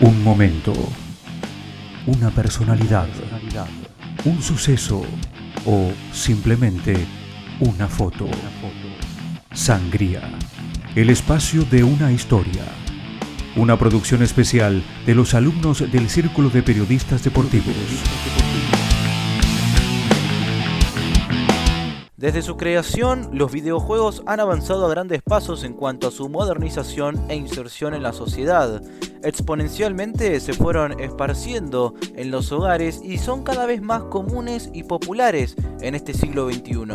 Un momento, una personalidad, un suceso o simplemente una foto. Sangría, el espacio de una historia. Una producción especial de los alumnos del Círculo de Periodistas Deportivos. Desde su creación, los videojuegos han avanzado a grandes pasos en cuanto a su modernización e inserción en la sociedad. Exponencialmente se fueron esparciendo en los hogares y son cada vez más comunes y populares en este siglo XXI.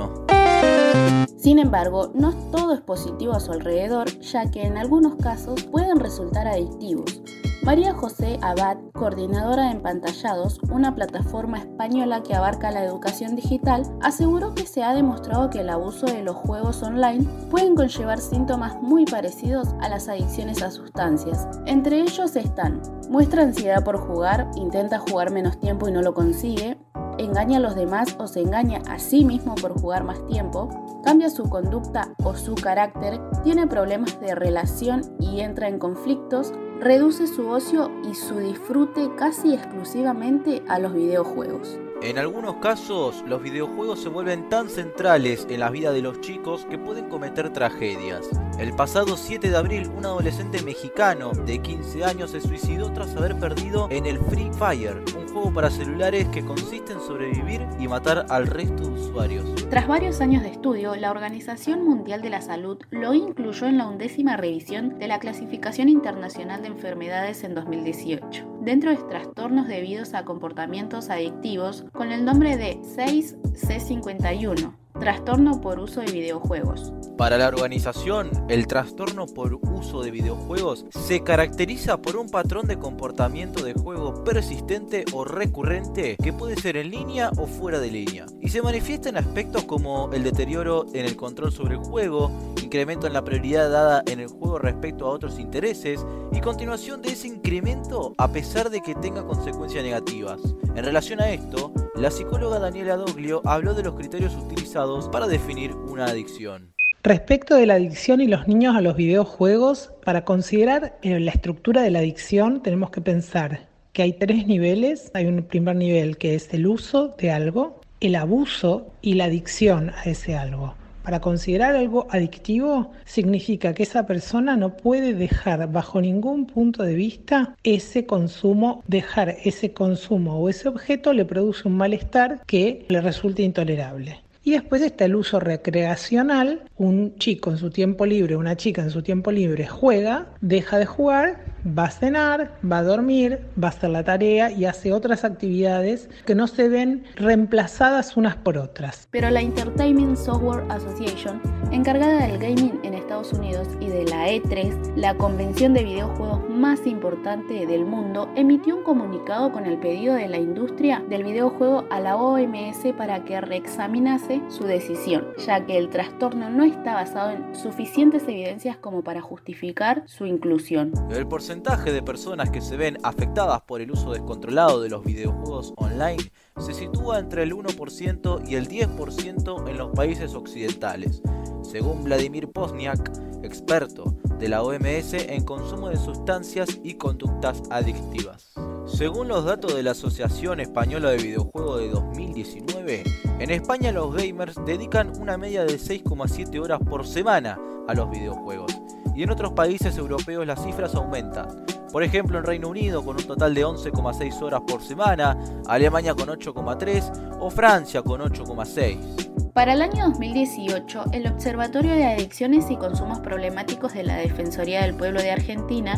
Sin embargo, no todo es positivo a su alrededor, ya que en algunos casos pueden resultar adictivos. María José Abad, coordinadora de Empantallados, una plataforma española que abarca la educación digital, aseguró que se ha demostrado que el abuso de los juegos online pueden conllevar síntomas muy parecidos a las adicciones a sustancias. Entre ellos están, muestra ansiedad por jugar, intenta jugar menos tiempo y no lo consigue, engaña a los demás o se engaña a sí mismo por jugar más tiempo, cambia su conducta o su carácter, tiene problemas de relación y entra en conflictos, reduce su ocio y su disfrute casi exclusivamente a los videojuegos. En algunos casos, los videojuegos se vuelven tan centrales en la vida de los chicos que pueden cometer tragedias. El pasado 7 de abril, un adolescente mexicano de 15 años se suicidó tras haber perdido en el Free Fire, juego para celulares que consiste en sobrevivir y matar al resto de usuarios. Tras varios años de estudio, la Organización Mundial de la Salud lo incluyó en la undécima revisión de la Clasificación Internacional de Enfermedades en 2018, dentro de trastornos debidos a comportamientos adictivos con el nombre de 6C51 Trastorno por uso de videojuegos. Para la organización, el trastorno por uso de videojuegos se caracteriza por un patrón de comportamiento de juego persistente o recurrente que puede ser en línea o fuera de línea, y se manifiesta en aspectos como el deterioro en el control sobre el juego, incremento en la prioridad dada en el juego respecto a otros intereses y continuación de ese incremento a pesar de que tenga consecuencias negativas. En relación a esto, la psicóloga Daniela Doglio habló de los criterios utilizados para definir una adicción. Respecto de la adicción y los niños a los videojuegos, para considerar eh, la estructura de la adicción tenemos que pensar que hay tres niveles. Hay un primer nivel que es el uso de algo, el abuso y la adicción a ese algo. Para considerar algo adictivo significa que esa persona no puede dejar bajo ningún punto de vista ese consumo, dejar ese consumo o ese objeto le produce un malestar que le resulta intolerable. Y después está el uso recreacional. Un chico en su tiempo libre, una chica en su tiempo libre juega, deja de jugar, va a cenar, va a dormir, va a hacer la tarea y hace otras actividades que no se ven reemplazadas unas por otras. Pero la Entertainment Software Association, encargada del gaming en Estados Unidos y de la E3, la convención de videojuegos más importante del mundo, emitió un comunicado con el pedido de la industria del videojuego a la OMS para que reexaminase su decisión, ya que el trastorno no está basado en suficientes evidencias como para justificar su inclusión. El porcentaje de personas que se ven afectadas por el uso descontrolado de los videojuegos online se sitúa entre el 1% y el 10% en los países occidentales, según Vladimir Pozniak, experto de la OMS en consumo de sustancias y conductas adictivas. Según los datos de la Asociación Española de Videojuegos de 2019, en España los gamers dedican una media de 6,7 horas por semana a los videojuegos, y en otros países europeos las cifras aumentan. Por ejemplo, en Reino Unido con un total de 11,6 horas por semana, Alemania con 8,3 o Francia con 8,6. Para el año 2018, el Observatorio de Adicciones y Consumos Problemáticos de la Defensoría del Pueblo de Argentina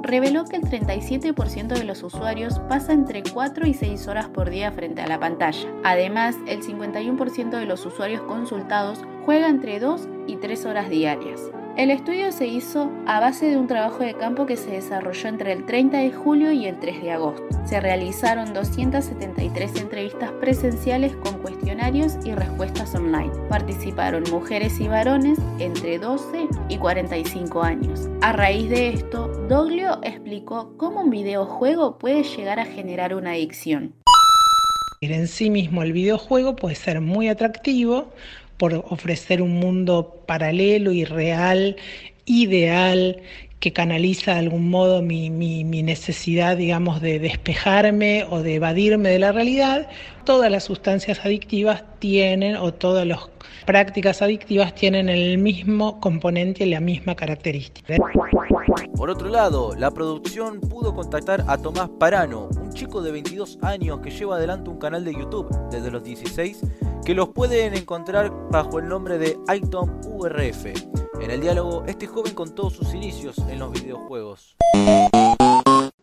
reveló que el 37% de los usuarios pasa entre 4 y 6 horas por día frente a la pantalla. Además, el 51% de los usuarios consultados juega entre 2 y 3 horas diarias. El estudio se hizo a base de un trabajo de campo que se desarrolló entre el 30 de julio y el 3 de agosto. Se realizaron 273 entrevistas presenciales con cuestionarios y respuestas online. Participaron mujeres y varones entre 12 y 45 años. A raíz de esto, Doglio explicó cómo un videojuego puede llegar a generar una adicción. En sí mismo el videojuego puede ser muy atractivo por ofrecer un mundo paralelo y real, ideal, que canaliza de algún modo mi, necesidad, digamos, de despejarme o de evadirme de la realidad, todas las sustancias adictivas tienen, o todas las prácticas adictivas tienen el mismo componente y la misma característica. Por otro lado, la producción pudo contactar a Tomás Parano, un chico de 22 años que lleva adelante un canal de YouTube desde los 16, que los pueden encontrar bajo el nombre de Item URF. En el diálogo, este joven contó sus inicios en los videojuegos.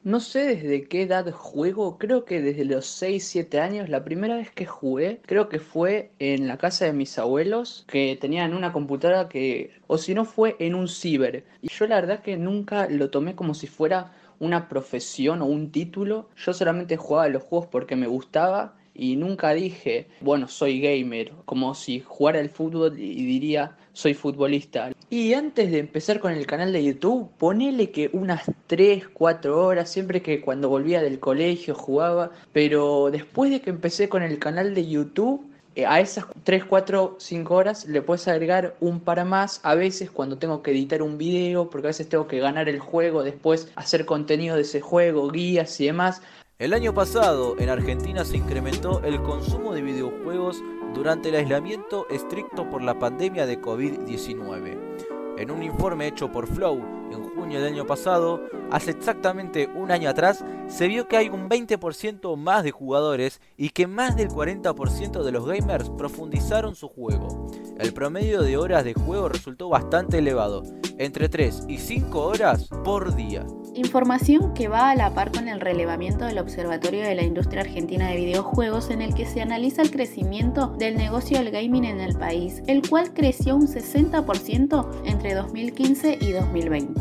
No sé desde qué edad juego, creo que desde los 6, 7 años. La primera vez que jugué, creo que fue en la casa de mis abuelos, que tenían una computadora que, o si no fue en un ciber. Y yo la verdad que nunca lo tomé como si fuera una profesión o un título. Yo solamente jugaba los juegos porque me gustaba y nunca dije, bueno, soy gamer, como si jugara el fútbol y diría, soy futbolista. Y antes de empezar con el canal de YouTube, ponele que unas 3, 4 horas, siempre que cuando volvía del colegio jugaba, pero después de que empecé con el canal de YouTube, eh, a esas 3, 4, 5 horas le puedes agregar un para más a veces cuando tengo que editar un video, porque a veces tengo que ganar el juego, después hacer contenido de ese juego, guías y demás. El año pasado en Argentina se incrementó el consumo de videojuegos durante el aislamiento estricto por la pandemia de COVID-19. En un informe hecho por Flow en junio del año pasado, hace exactamente un año atrás, se vio que hay un 20% más de jugadores y que más del 40% de los gamers profundizaron su juego. El promedio de horas de juego resultó bastante elevado, entre 3 y 5 horas por día. Información que va a la par con el relevamiento del Observatorio de la Industria Argentina de Videojuegos en el que se analiza el crecimiento del negocio del gaming en el país, el cual creció un 60% entre 2015 y 2020.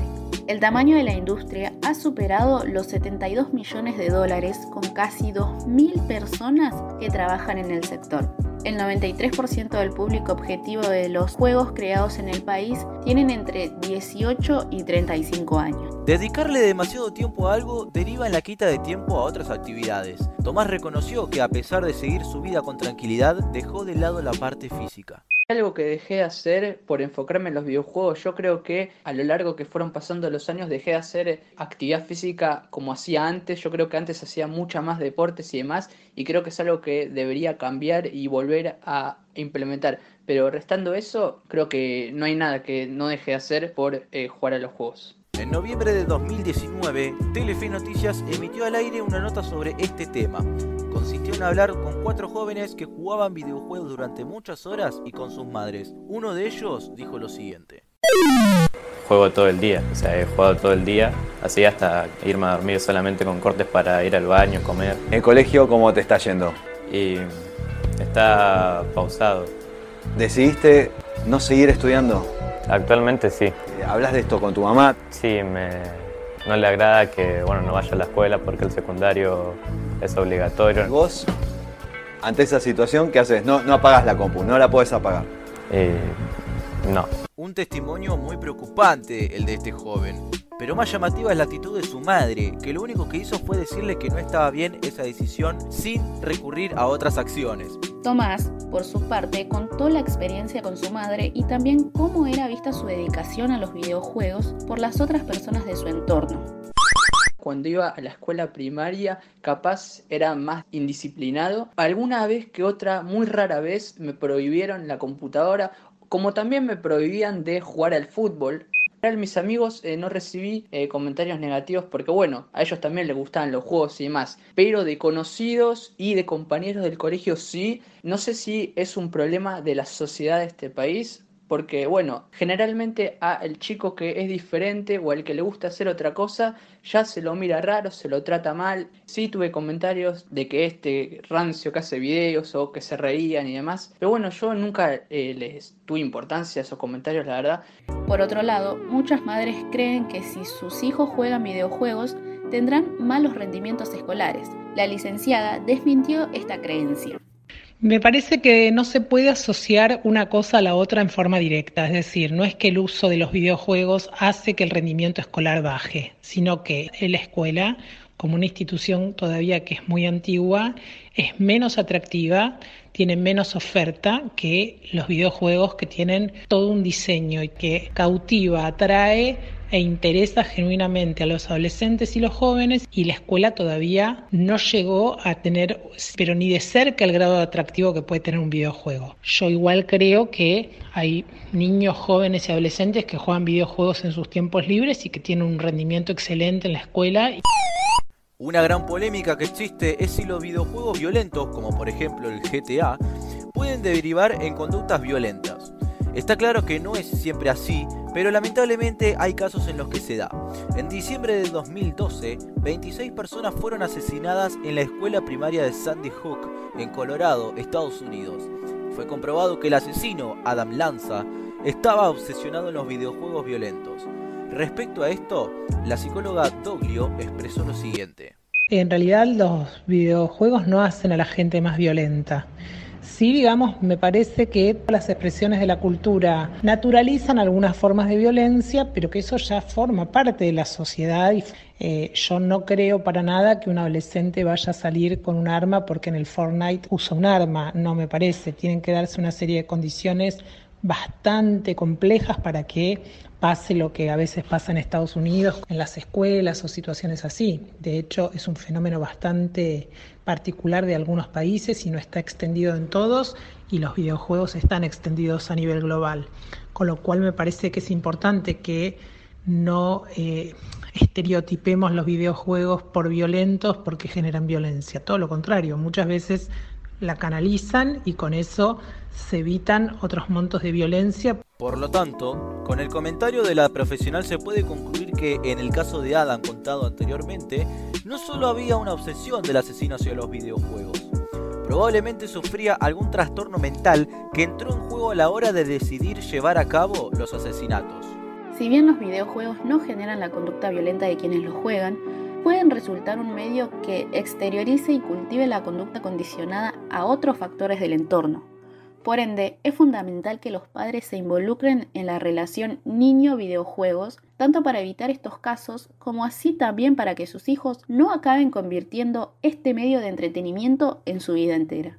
El tamaño de la industria ha superado los 72 millones de dólares con casi 2.000 personas que trabajan en el sector el 93% del público objetivo de los juegos creados en el país tienen entre 18 y 35 años. Dedicarle demasiado tiempo a algo deriva en la quita de tiempo a otras actividades. Tomás reconoció que a pesar de seguir su vida con tranquilidad, dejó de lado la parte física. Algo que dejé de hacer por enfocarme en los videojuegos, yo creo que a lo largo que fueron pasando los años dejé de hacer actividad física como hacía antes, yo creo que antes hacía mucha más deportes y demás y creo que es algo que debería cambiar y volver a implementar. Pero restando eso, creo que no hay nada que no deje de hacer por eh, jugar a los juegos. En noviembre de 2019, Telefe Noticias emitió al aire una nota sobre este tema consistió en hablar con cuatro jóvenes que jugaban videojuegos durante muchas horas y con sus madres. Uno de ellos dijo lo siguiente. Juego todo el día, o sea, he jugado todo el día, así hasta irme a dormir solamente con cortes para ir al baño, comer. ¿En colegio cómo te está yendo? Y está pausado. ¿Decidiste no seguir estudiando? Actualmente sí. ¿Hablas de esto con tu mamá? Sí, me, no le agrada que bueno, no vaya a la escuela porque el secundario es obligatorio. ¿Vos, ante esa situación, qué haces? No, no apagas la compu, no la puedes apagar. Eh, no. Un testimonio muy preocupante el de este joven. Pero más llamativa es la actitud de su madre, que lo único que hizo fue decirle que no estaba bien esa decisión sin recurrir a otras acciones. Tomás, por su parte, contó la experiencia con su madre y también cómo era vista su dedicación a los videojuegos por las otras personas de su entorno cuando iba a la escuela primaria capaz era más indisciplinado. Alguna vez que otra, muy rara vez, me prohibieron la computadora, como también me prohibían de jugar al fútbol. Mis amigos eh, no recibí eh, comentarios negativos porque bueno, a ellos también les gustaban los juegos y demás, pero de conocidos y de compañeros del colegio sí, no sé si es un problema de la sociedad de este país porque, bueno, generalmente a el chico que es diferente o al que le gusta hacer otra cosa, ya se lo mira raro, se lo trata mal. Sí tuve comentarios de que este rancio que hace videos o que se reían y demás. Pero bueno, yo nunca eh, les tuve importancia a esos comentarios, la verdad. Por otro lado, muchas madres creen que si sus hijos juegan videojuegos, tendrán malos rendimientos escolares. La licenciada desmintió esta creencia. Me parece que no se puede asociar una cosa a la otra en forma directa, es decir, no es que el uso de los videojuegos hace que el rendimiento escolar baje, sino que la escuela, como una institución todavía que es muy antigua, es menos atractiva, tiene menos oferta que los videojuegos que tienen todo un diseño y que cautiva, atrae e interesa genuinamente a los adolescentes y los jóvenes y la escuela todavía no llegó a tener, pero ni de cerca el grado de atractivo que puede tener un videojuego. Yo igual creo que hay niños, jóvenes y adolescentes que juegan videojuegos en sus tiempos libres y que tienen un rendimiento excelente en la escuela. Una gran polémica que existe es si los videojuegos violentos, como por ejemplo el GTA, pueden derivar en conductas violentas. Está claro que no es siempre así, pero lamentablemente hay casos en los que se da. En diciembre del 2012, 26 personas fueron asesinadas en la escuela primaria de Sandy Hook, en Colorado, Estados Unidos. Fue comprobado que el asesino, Adam Lanza, estaba obsesionado en los videojuegos violentos. Respecto a esto, la psicóloga Doglio expresó lo siguiente. En realidad los videojuegos no hacen a la gente más violenta. Sí, digamos, me parece que las expresiones de la cultura naturalizan algunas formas de violencia, pero que eso ya forma parte de la sociedad y eh, yo no creo para nada que un adolescente vaya a salir con un arma porque en el Fortnite usa un arma, no me parece. Tienen que darse una serie de condiciones bastante complejas para que pase lo que a veces pasa en Estados Unidos, en las escuelas o situaciones así. De hecho, es un fenómeno bastante particular de algunos países y no está extendido en todos y los videojuegos están extendidos a nivel global. Con lo cual me parece que es importante que no eh, estereotipemos los videojuegos por violentos porque generan violencia. Todo lo contrario, muchas veces la canalizan y con eso se evitan otros montos de violencia. Por lo tanto, con el comentario de la profesional se puede concluir que en el caso de Adam contado anteriormente, no solo había una obsesión del asesino hacia los videojuegos, probablemente sufría algún trastorno mental que entró en juego a la hora de decidir llevar a cabo los asesinatos. Si bien los videojuegos no generan la conducta violenta de quienes los juegan, pueden resultar un medio que exteriorice y cultive la conducta condicionada a otros factores del entorno. Por ende, es fundamental que los padres se involucren en la relación niño-videojuegos, tanto para evitar estos casos como así también para que sus hijos no acaben convirtiendo este medio de entretenimiento en su vida entera.